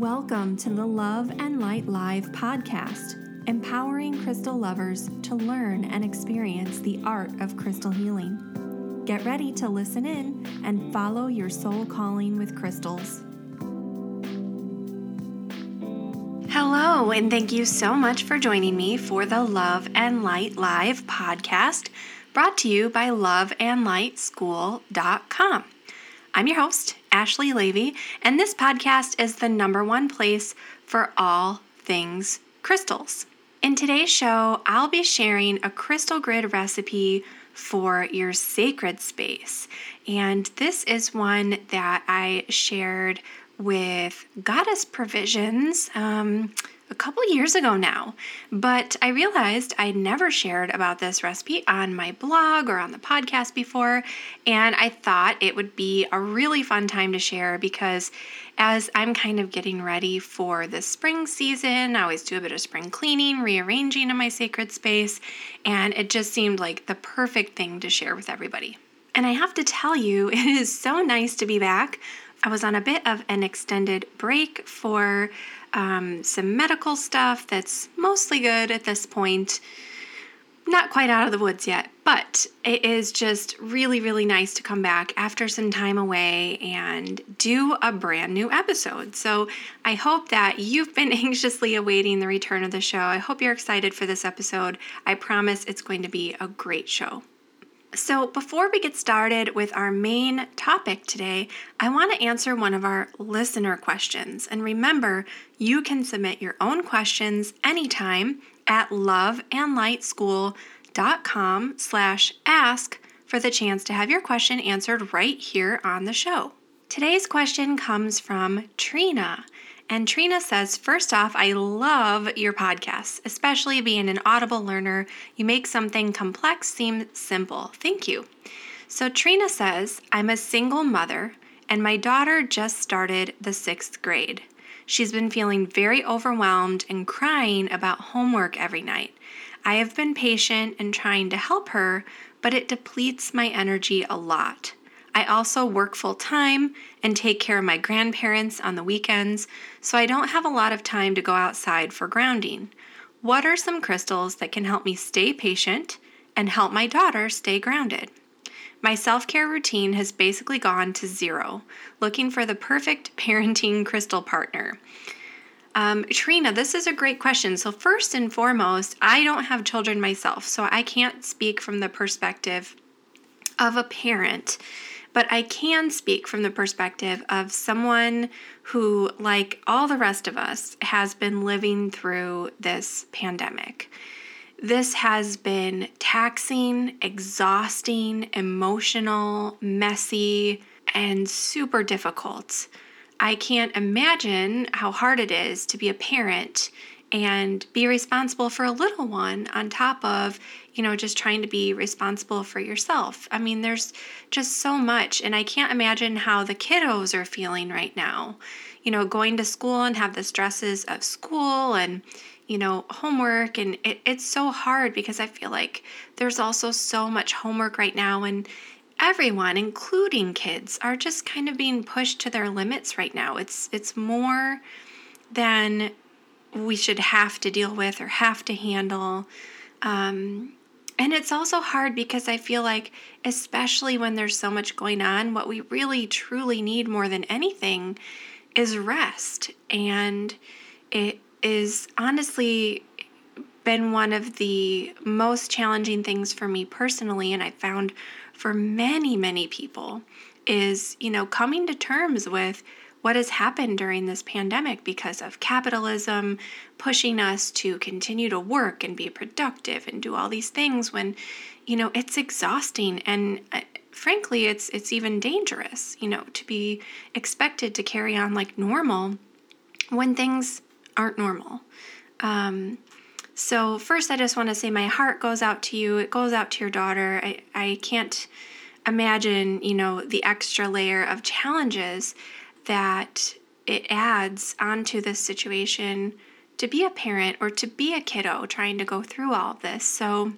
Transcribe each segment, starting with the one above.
Welcome to the Love and Light Live podcast, empowering crystal lovers to learn and experience the art of crystal healing. Get ready to listen in and follow your soul calling with crystals. Hello, and thank you so much for joining me for the Love and Light Live podcast brought to you by loveandlightschool.com. I'm your host, Ashley Leavy, and this podcast is the number one place for all things crystals. In today's show, I'll be sharing a crystal grid recipe for your sacred space. And this is one that I shared with Goddess Provisions um, a couple years ago now, but I realized I'd never shared about this recipe on my blog or on the podcast before, and I thought it would be a really fun time to share because as I'm kind of getting ready for the spring season, I always do a bit of spring cleaning, rearranging in my sacred space, and it just seemed like the perfect thing to share with everybody. And I have to tell you, it is so nice to be back. I was on a bit of an extended break for um, some medical stuff that's mostly good at this point. Not quite out of the woods yet, but it is just really, really nice to come back after some time away and do a brand new episode. So I hope that you've been anxiously awaiting the return of the show. I hope you're excited for this episode. I promise it's going to be a great show. So, before we get started with our main topic today, I want to answer one of our listener questions. And remember, you can submit your own questions anytime at loveandlightschool.com slash ask for the chance to have your question answered right here on the show. Today's question comes from Trina. And Trina says, first off, I love your podcast, especially being an audible learner. You make something complex seem simple. Thank you. So Trina says, I'm a single mother, and my daughter just started the sixth grade. She's been feeling very overwhelmed and crying about homework every night. I have been patient and trying to help her, but it depletes my energy a lot. I also work full time and take care of my grandparents on the weekends, so I don't have a lot of time to go outside for grounding. What are some crystals that can help me stay patient and help my daughter stay grounded? My self care routine has basically gone to zero, looking for the perfect parenting crystal partner. Um, Trina, this is a great question. So, first and foremost, I don't have children myself, so I can't speak from the perspective of a parent. But I can speak from the perspective of someone who, like all the rest of us, has been living through this pandemic. This has been taxing, exhausting, emotional, messy, and super difficult. I can't imagine how hard it is to be a parent and be responsible for a little one on top of, you know, just trying to be responsible for yourself. I mean, there's just so much, and I can't imagine how the kiddos are feeling right now. You know, going to school and have the stresses of school and, you know, homework, and it, it's so hard because I feel like there's also so much homework right now, and everyone, including kids, are just kind of being pushed to their limits right now. It's it's more than we should have to deal with or have to handle. Um, and it's also hard because I feel like, especially when there's so much going on, what we really truly need more than anything is rest. And it is honestly been one of the most challenging things for me personally, and I found for many, many people, is, you know, coming to terms with what has happened during this pandemic because of capitalism pushing us to continue to work and be productive and do all these things when you know it's exhausting and uh, frankly it's it's even dangerous you know to be expected to carry on like normal when things aren't normal. Um, so first i just want to say my heart goes out to you. It goes out to your daughter. I, I can't imagine you know the extra layer of challenges that it adds onto this situation to be a parent or to be a kiddo trying to go through all of this. So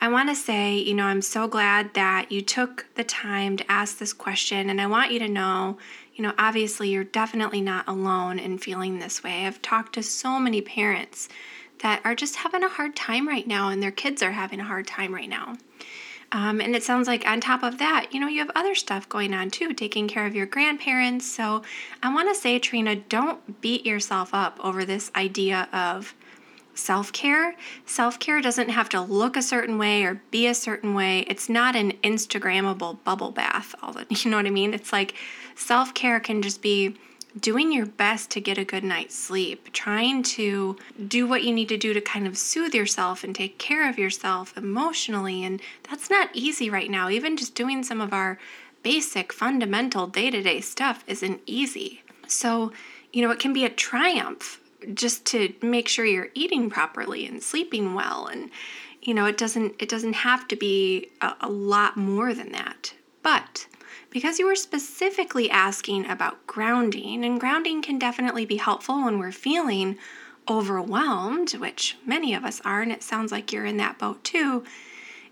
I want to say, you know, I'm so glad that you took the time to ask this question. And I want you to know, you know, obviously you're definitely not alone in feeling this way. I've talked to so many parents that are just having a hard time right now, and their kids are having a hard time right now. Um, and it sounds like on top of that, you know, you have other stuff going on too, taking care of your grandparents. So I want to say, Trina, don't beat yourself up over this idea of self care. Self care doesn't have to look a certain way or be a certain way. It's not an Instagrammable bubble bath. All the, you know what I mean? It's like self care can just be doing your best to get a good night's sleep, trying to do what you need to do to kind of soothe yourself and take care of yourself emotionally. And that's not easy right now. Even just doing some of our basic, fundamental day to day stuff isn't easy. So, you know, it can be a triumph just to make sure you're eating properly and sleeping well and you know it doesn't it doesn't have to be a, a lot more than that but because you were specifically asking about grounding and grounding can definitely be helpful when we're feeling overwhelmed which many of us are and it sounds like you're in that boat too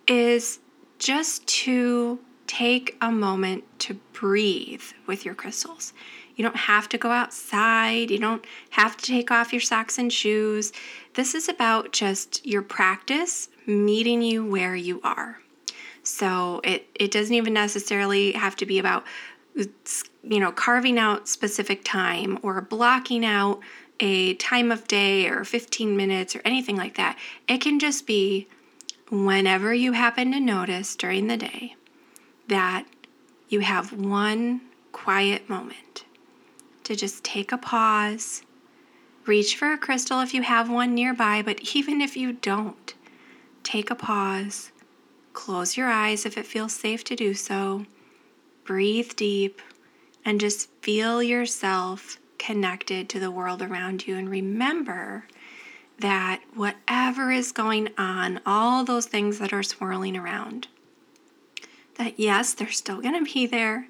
is just to take a moment to breathe with your crystals you don't have to go outside. You don't have to take off your socks and shoes. This is about just your practice meeting you where you are. So it, it doesn't even necessarily have to be about, you know, carving out specific time or blocking out a time of day or 15 minutes or anything like that. It can just be whenever you happen to notice during the day that you have one quiet moment to just take a pause, reach for a crystal if you have one nearby, but even if you don't, take a pause, close your eyes if it feels safe to do so, breathe deep, and just feel yourself connected to the world around you. And remember that whatever is going on, all those things that are swirling around, that yes, they're still going to be there,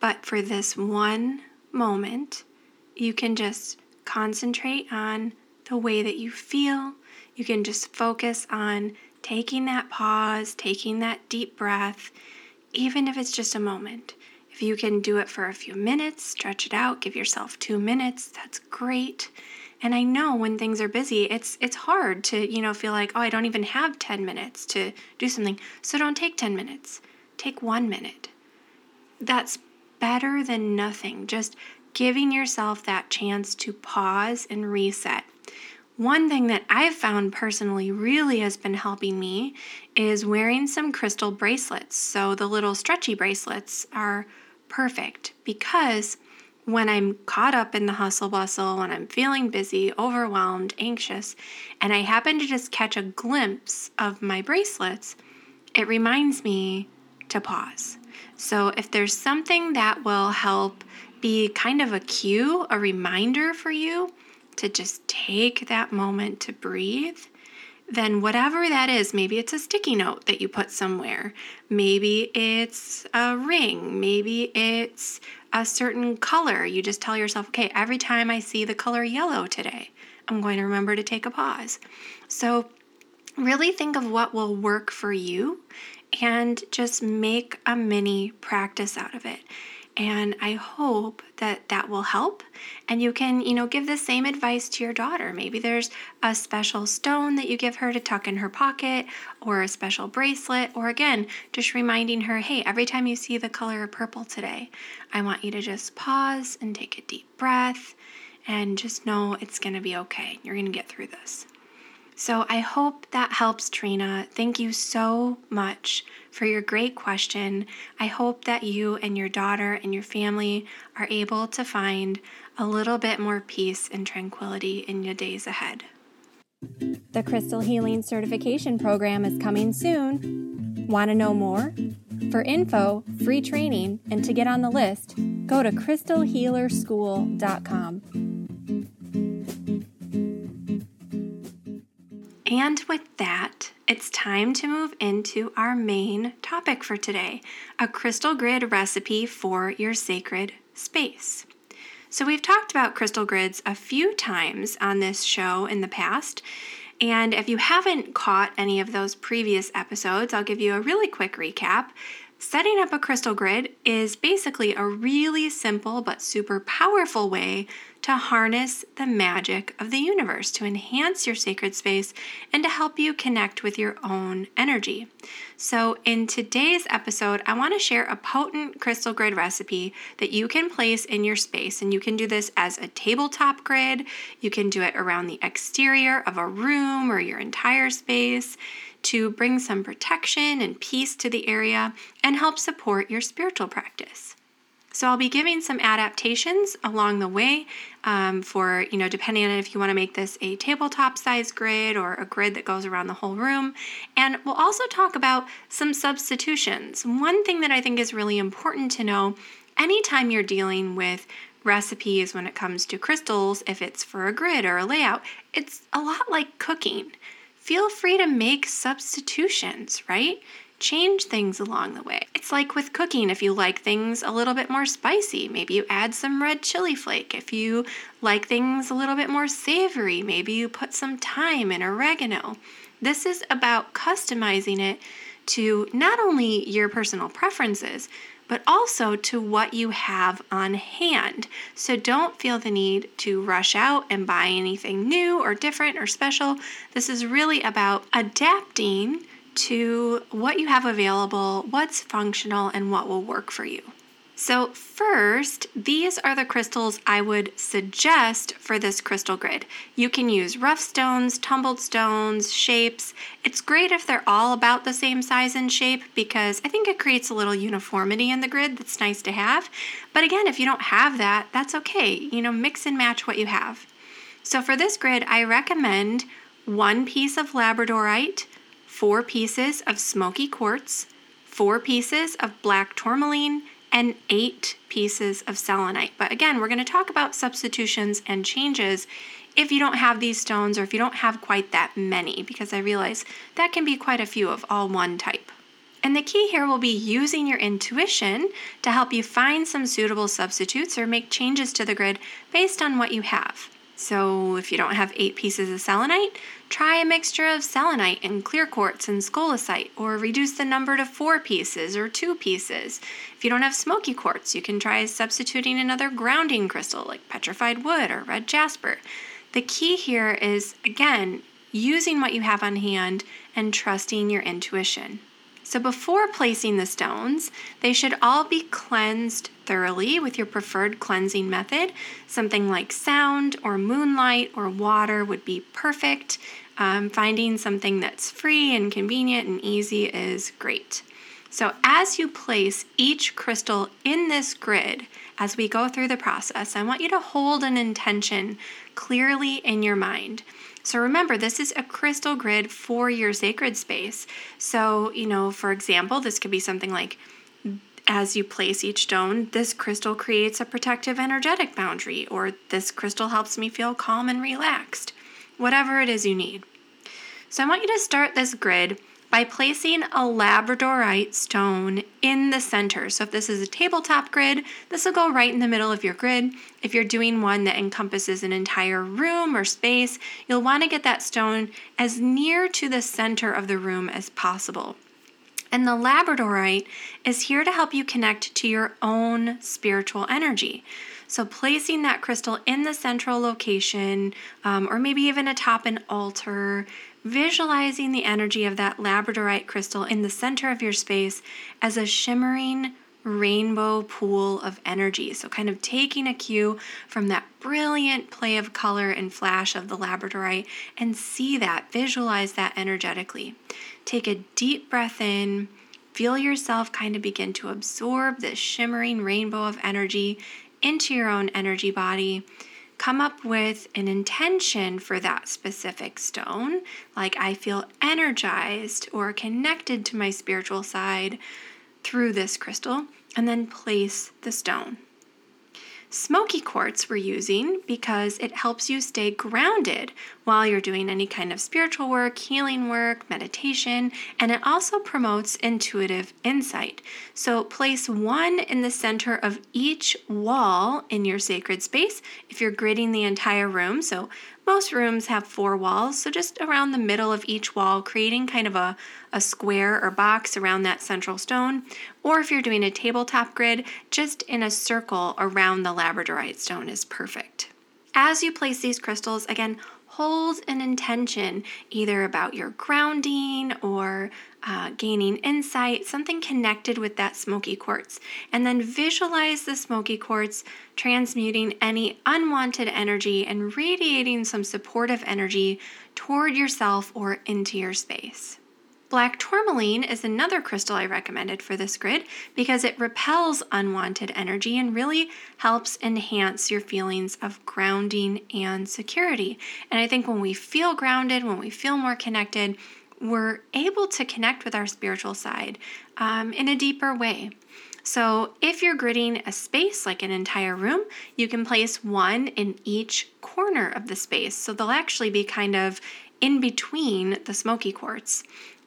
but for this one moment, you can just concentrate on the way that you feel. You can just focus on taking that pause, taking that deep breath, even if it's just a moment. If you can do it for a few minutes, stretch it out, give yourself 2 minutes, that's great. And I know when things are busy, it's it's hard to, you know, feel like, "Oh, I don't even have 10 minutes to do something." So don't take 10 minutes. Take 1 minute. That's better than nothing. Just giving yourself that chance to pause and reset. One thing that I've found personally really has been helping me is wearing some crystal bracelets. So the little stretchy bracelets are perfect because when I'm caught up in the hustle bustle, when I'm feeling busy, overwhelmed, anxious, and I happen to just catch a glimpse of my bracelets, it reminds me to pause. So, if there's something that will help be kind of a cue, a reminder for you to just take that moment to breathe, then whatever that is, maybe it's a sticky note that you put somewhere, maybe it's a ring, maybe it's a certain color. You just tell yourself, okay, every time I see the color yellow today, I'm going to remember to take a pause. So, really think of what will work for you and just make a mini practice out of it. And I hope that that will help. And you can, you know, give the same advice to your daughter. Maybe there's a special stone that you give her to tuck in her pocket, or a special bracelet, or again, just reminding her, hey, every time you see the color purple today, I want you to just pause and take a deep breath and just know it's going to be okay. You're going to get through this. So I hope that helps, Trina. Thank you so much for your great question. I hope that you and your daughter and your family are able to find a little bit more peace and tranquility in your days ahead. The Crystal Healing Certification Program is coming soon. Want to know more? For info, free training, and to get on the list, go to crystalhealerschool.com. And with that, it's time to move into our main topic for today a crystal grid recipe for your sacred space. So, we've talked about crystal grids a few times on this show in the past. And if you haven't caught any of those previous episodes, I'll give you a really quick recap. Setting up a crystal grid is basically a really simple but super powerful way to harness the magic of the universe, to enhance your sacred space, and to help you connect with your own energy. So, in today's episode, I want to share a potent crystal grid recipe that you can place in your space. And you can do this as a tabletop grid, you can do it around the exterior of a room or your entire space to bring some protection and peace to the area and help support your spiritual practice. So I'll be giving some adaptations along the way um, for, you know, depending on if you want to make this a tabletop size grid or a grid that goes around the whole room. And we'll also talk about some substitutions. One thing that I think is really important to know anytime you're dealing with recipes when it comes to crystals, if it's for a grid or a layout, it's a lot like cooking feel free to make substitutions, right? Change things along the way. It's like with cooking, if you like things a little bit more spicy, maybe you add some red chili flake. If you like things a little bit more savory, maybe you put some thyme and oregano. This is about customizing it to not only your personal preferences, but also to what you have on hand. So don't feel the need to rush out and buy anything new or different or special. This is really about adapting to what you have available, what's functional, and what will work for you. So, first, these are the crystals I would suggest for this crystal grid. You can use rough stones, tumbled stones, shapes. It's great if they're all about the same size and shape because I think it creates a little uniformity in the grid that's nice to have. But again, if you don't have that, that's okay. You know, mix and match what you have. So, for this grid, I recommend one piece of labradorite, four pieces of smoky quartz, four pieces of black tourmaline and eight pieces of selenite. But again, we're going to talk about substitutions and changes if you don't have these stones or if you don't have quite that many, because I realize that can be quite a few of all one type. And the key here will be using your intuition to help you find some suitable substitutes or make changes to the grid based on what you have. So, if you don't have eight pieces of selenite, try a mixture of selenite and clear quartz and scolecite, or reduce the number to four pieces or two pieces. If you don't have smoky quartz, you can try substituting another grounding crystal like petrified wood or red jasper. The key here is, again, using what you have on hand and trusting your intuition. So before placing the stones, they should all be cleansed thoroughly with your preferred cleansing method. Something like sound or moonlight or water would be perfect. Um, finding something that's free and convenient and easy is great. So, as you place each crystal in this grid, as we go through the process, I want you to hold an intention clearly in your mind. So remember, this is a crystal grid for your sacred space. So, you know, for example, this could be something like as you place each stone, this crystal creates a protective energetic boundary, or this crystal helps me feel calm and relaxed, whatever it is you need. So I want you to start this grid by placing a labradorite stone in the center. So if this is a tabletop grid, this will go right in the middle of your grid. If you're doing one that encompasses an entire room or space, you'll want to get that stone as near to the center of the room as possible. And the labradorite is here to help you connect to your own spiritual energy. So, placing that crystal in the central location, um, or maybe even atop an altar, visualizing the energy of that labradorite crystal in the center of your space as a shimmering rainbow pool of energy. So, kind of taking a cue from that brilliant play of color and flash of the labradorite and see that, visualize that energetically. Take a deep breath in. Feel yourself kind of begin to absorb this shimmering rainbow of energy into your own energy body come up with an intention for that specific stone, like I feel energized or connected to my spiritual side through this crystal, and then place the stone. Smoky quartz we're using because it helps you stay grounded while you're doing any kind of spiritual work, healing work, meditation, and it also promotes intuitive insight. So place one in the center of each wall in your sacred space if you're gridding the entire room. So Most rooms have four walls, so just around the middle of each wall, creating kind of a, a square or box around that central stone. Or if you're doing a tabletop grid, just in a circle around the labradorite stone is perfect. As you place these crystals, again, hold an intention either about your grounding or uh, gaining insight, something connected with that smoky quartz. And then visualize the smoky quartz transmuting any unwanted energy and radiating some supportive energy toward yourself or into your space. Black tourmaline is another crystal I recommended for this grid because it repels unwanted energy and really helps enhance your feelings of grounding and security. And I think when we feel grounded, when we feel more connected, we're able to connect with our spiritual side um, in a deeper way. So, if you're gridding a space like an entire room, you can place one in each corner of the space. So, they'll actually be kind of in between the smoky quartz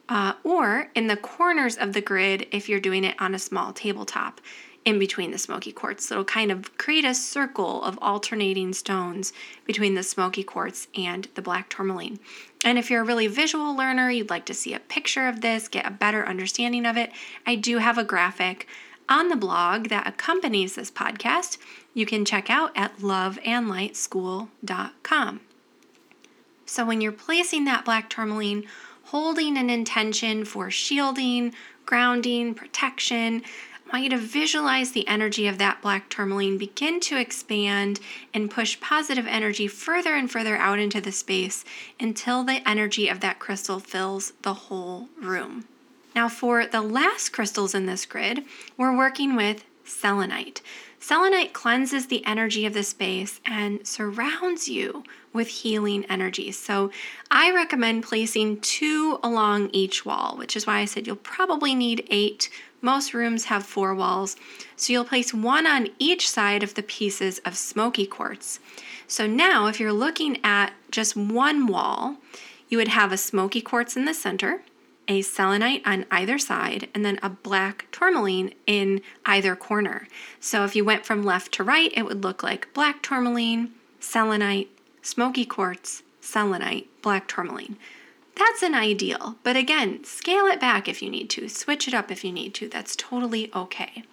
uh, or in the corners of the grid if you're doing it on a small tabletop in between the smoky quartz. So it'll kind of create a circle of alternating stones between the smoky quartz and the black tourmaline. And if you're a really visual learner, you'd like to see a picture of this, get a better understanding of it, I do have a graphic on the blog that accompanies this podcast. You can check out at loveandlightschool.com. So when you're placing that black tourmaline holding an intention for shielding, grounding, protection. I want you to visualize the energy of that black tourmaline begin to expand and push positive energy further and further out into the space until the energy of that crystal fills the whole room. Now, for the last crystals in this grid, we're working with selenite. Selenite cleanses the energy of the space and surrounds you with healing energy. So I recommend placing two along each wall, which is why I said you'll probably need eight. Most rooms have four walls. So you'll place one on each side of the pieces of smoky quartz. So now, if you're looking at just one wall, you would have a smoky quartz in the center, a selenite on either side, and then a black tourmaline in either corner. So if you went from left to right, it would look like black tourmaline, selenite, smoky quartz, selenite, black tourmaline. That's an ideal, but again, scale it back if you need to, switch it up if you need to. That's totally okay.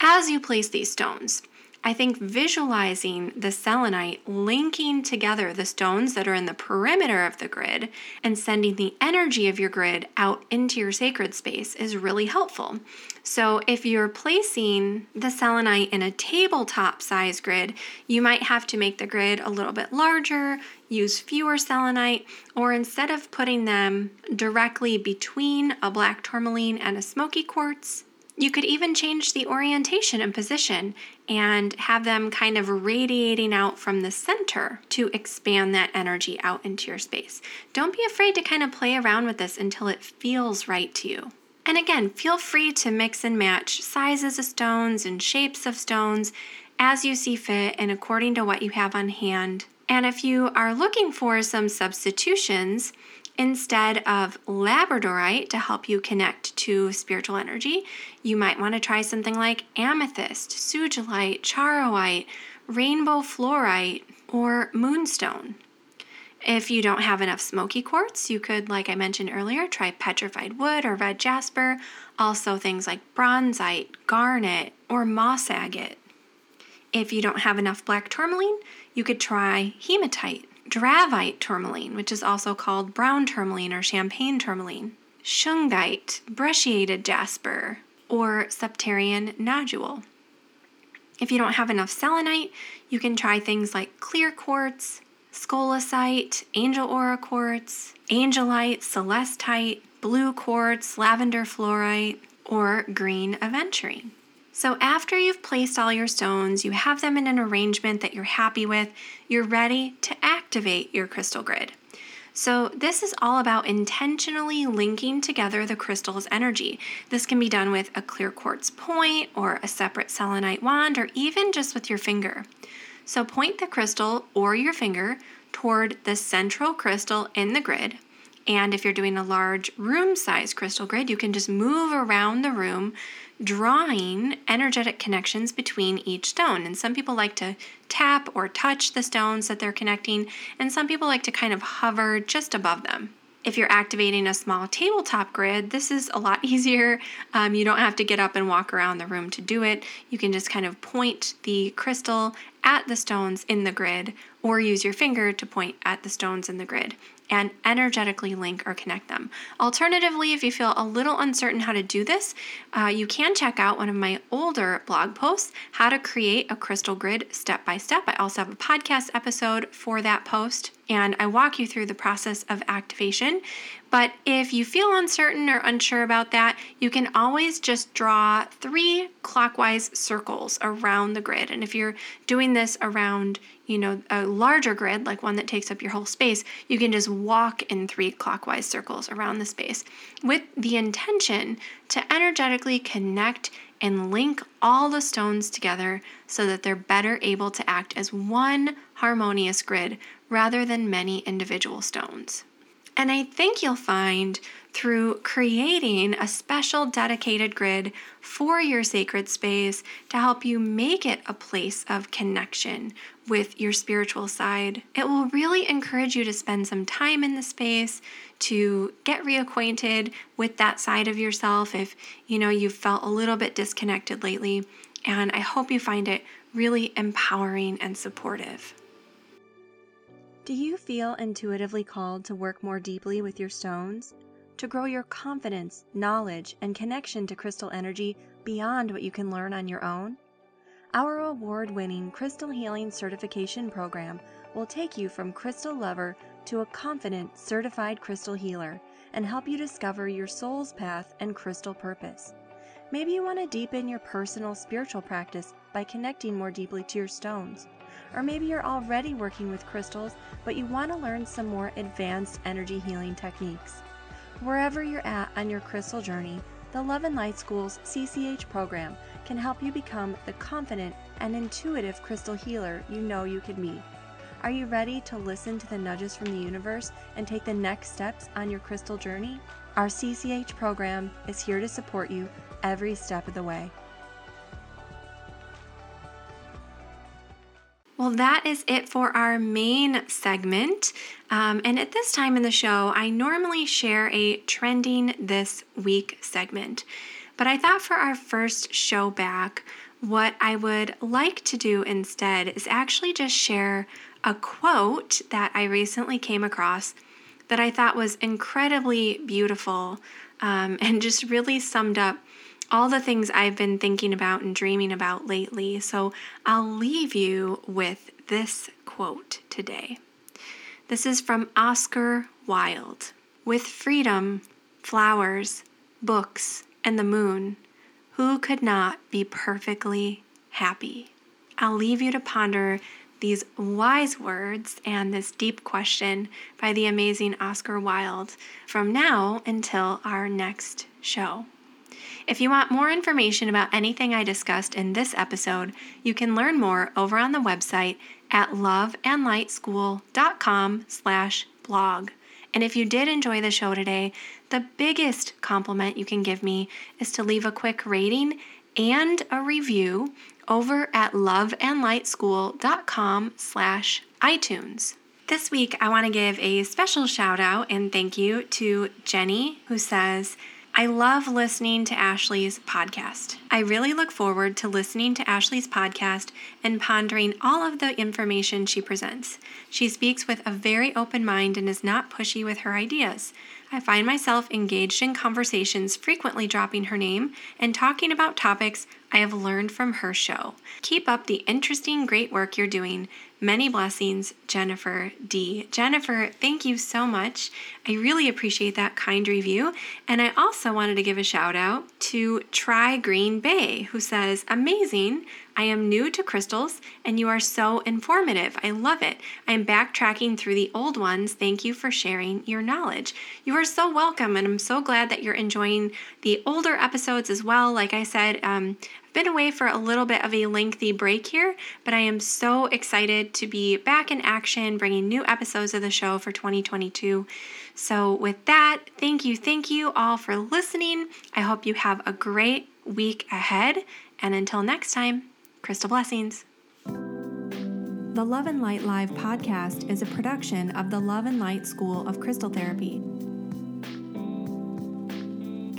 As you place these stones, I think visualizing the selenite linking together the stones that are in the perimeter of the grid and sending the energy of your grid out into your sacred space is really helpful. So, if you're placing the selenite in a tabletop size grid, you might have to make the grid a little bit larger, use fewer selenite, or instead of putting them directly between a black tourmaline and a smoky quartz, you could even change the orientation and position and have them kind of radiating out from the center to expand that energy out into your space. Don't be afraid to kind of play around with this until it feels right to you. And again, feel free to mix and match sizes of stones and shapes of stones as you see fit and according to what you have on hand. And if you are looking for some substitutions, Instead of labradorite to help you connect to spiritual energy, you might want to try something like amethyst, sugilite, charoite, rainbow fluorite, or moonstone. If you don't have enough smoky quartz, you could, like I mentioned earlier, try petrified wood or red jasper. Also, things like bronzite, garnet, or moss agate. If you don't have enough black tourmaline, you could try hematite dravite tourmaline, which is also called brown tourmaline or champagne tourmaline, shungite, brecciated jasper, or septarian nodule. If you don't have enough selenite, you can try things like clear quartz, scolecite, angel aura quartz, angelite, celestite, blue quartz, lavender fluorite, or green aventurine. So, after you've placed all your stones, you have them in an arrangement that you're happy with, you're ready to activate your crystal grid. So, this is all about intentionally linking together the crystal's energy. This can be done with a clear quartz point or a separate selenite wand or even just with your finger. So, point the crystal or your finger toward the central crystal in the grid And if you're doing a large room size crystal grid, you can just move around the room, drawing energetic connections between each stone. And some people like to tap or touch the stones that they're connecting, and some people like to kind of hover just above them. If you're activating a small tabletop grid, this is a lot easier. Um, you don't have to get up and walk around the room to do it. You can just kind of point the crystal at the stones in the grid or use your finger to point at the stones in the grid and energetically link or connect them. Alternatively, if you feel a little uncertain how to do this, uh, you can check out one of my older blog posts, How to Create a Crystal Grid Step by Step. I also have a podcast episode for that post, and I walk you through the process of activation. But if you feel uncertain or unsure about that, you can always just draw three clockwise circles around the grid. And if you're doing this around, you know, a larger grid, like one that takes up your whole space, you can just walk in three clockwise circles around the space with the intention to energetically connect and link all the stones together so that they're better able to act as one harmonious grid rather than many individual stones. And I think you'll find through creating a special dedicated grid for your sacred space to help you make it a place of connection with your spiritual side. It will really encourage you to spend some time in the space to get reacquainted with that side of yourself if you know you've felt a little bit disconnected lately. And I hope you find it really empowering and supportive. Do you feel intuitively called to work more deeply with your stones? To grow your confidence, knowledge, and connection to crystal energy beyond what you can learn on your own? Our award winning Crystal Healing Certification Program will take you from crystal lover to a confident, certified crystal healer and help you discover your soul's path and crystal purpose. Maybe you want to deepen your personal spiritual practice by connecting more deeply to your stones. Or maybe you're already working with crystals, but you want to learn some more advanced energy healing techniques. Wherever you're at on your crystal journey, the Love and Light School's CCH program can help you become the confident and intuitive crystal healer you know you could be. Are you ready to listen to the nudges from the universe and take the next steps on your crystal journey? Our CCH program is here to support you every step of the way. Well, that is it for our main segment. Um, and at this time in the show, I normally share a trending this week segment. But I thought for our first show back, what I would like to do instead is actually just share a quote that I recently came across that I thought was incredibly beautiful um, and just really summed up all the things I've been thinking about and dreaming about lately. So I'll leave you with this quote today. This is from Oscar Wilde With freedom, flowers, books, and the moon, who could not be perfectly happy? I'll leave you to ponder these wise words and this deep question by the amazing Oscar Wilde from now until our next show. If you want more information about anything I discussed in this episode, you can learn more over on the website at loveandlightschool.com slash blog. And if you did enjoy the show today, the biggest compliment you can give me is to leave a quick rating and a review over at loveandlightschool.com slash iTunes. This week, I want to give a special shout out and thank you to Jenny, who says, I love listening to Ashley's podcast. I really look forward to listening to Ashley's podcast and pondering all of the information she presents. She speaks with a very open mind and is not pushy with her ideas. I find myself engaged in conversations, frequently dropping her name and talking about topics I have learned from her show. Keep up the interesting, great work you're doing. Many blessings, Jennifer D. Jennifer, thank you so much. I really appreciate that kind review. And I also wanted to give a shout out to Try Green Bay, who says, Amazing. I am new to crystals and you are so informative. I love it. I am backtracking through the old ones. Thank you for sharing your knowledge. You are so welcome, and I'm so glad that you're enjoying the older episodes as well. Like I said, um, been away for a little bit of a lengthy break here, but I am so excited to be back in action, bringing new episodes of the show for 2022. So, with that, thank you, thank you all for listening. I hope you have a great week ahead. And until next time, crystal blessings. The Love and Light Live podcast is a production of the Love and Light School of Crystal Therapy.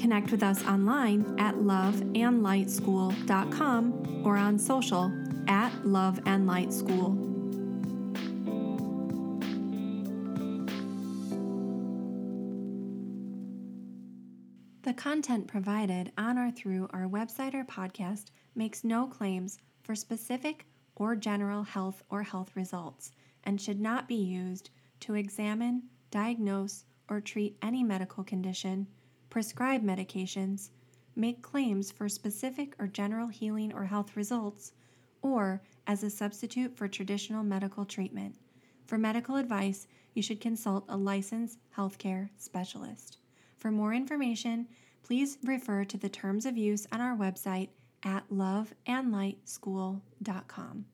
Connect with us online at loveandlightschool.com or on social at Love and Light School. The content provided on or through our website or podcast makes no claims for specific or general health or health results and should not be used to examine, diagnose, or treat any medical condition, prescribe medications, make claims for specific or general healing or health results, or as a substitute for traditional medical treatment. For medical advice, you should consult a licensed healthcare specialist. For more information, please refer to the terms of use on our website at loveandlightschool.com.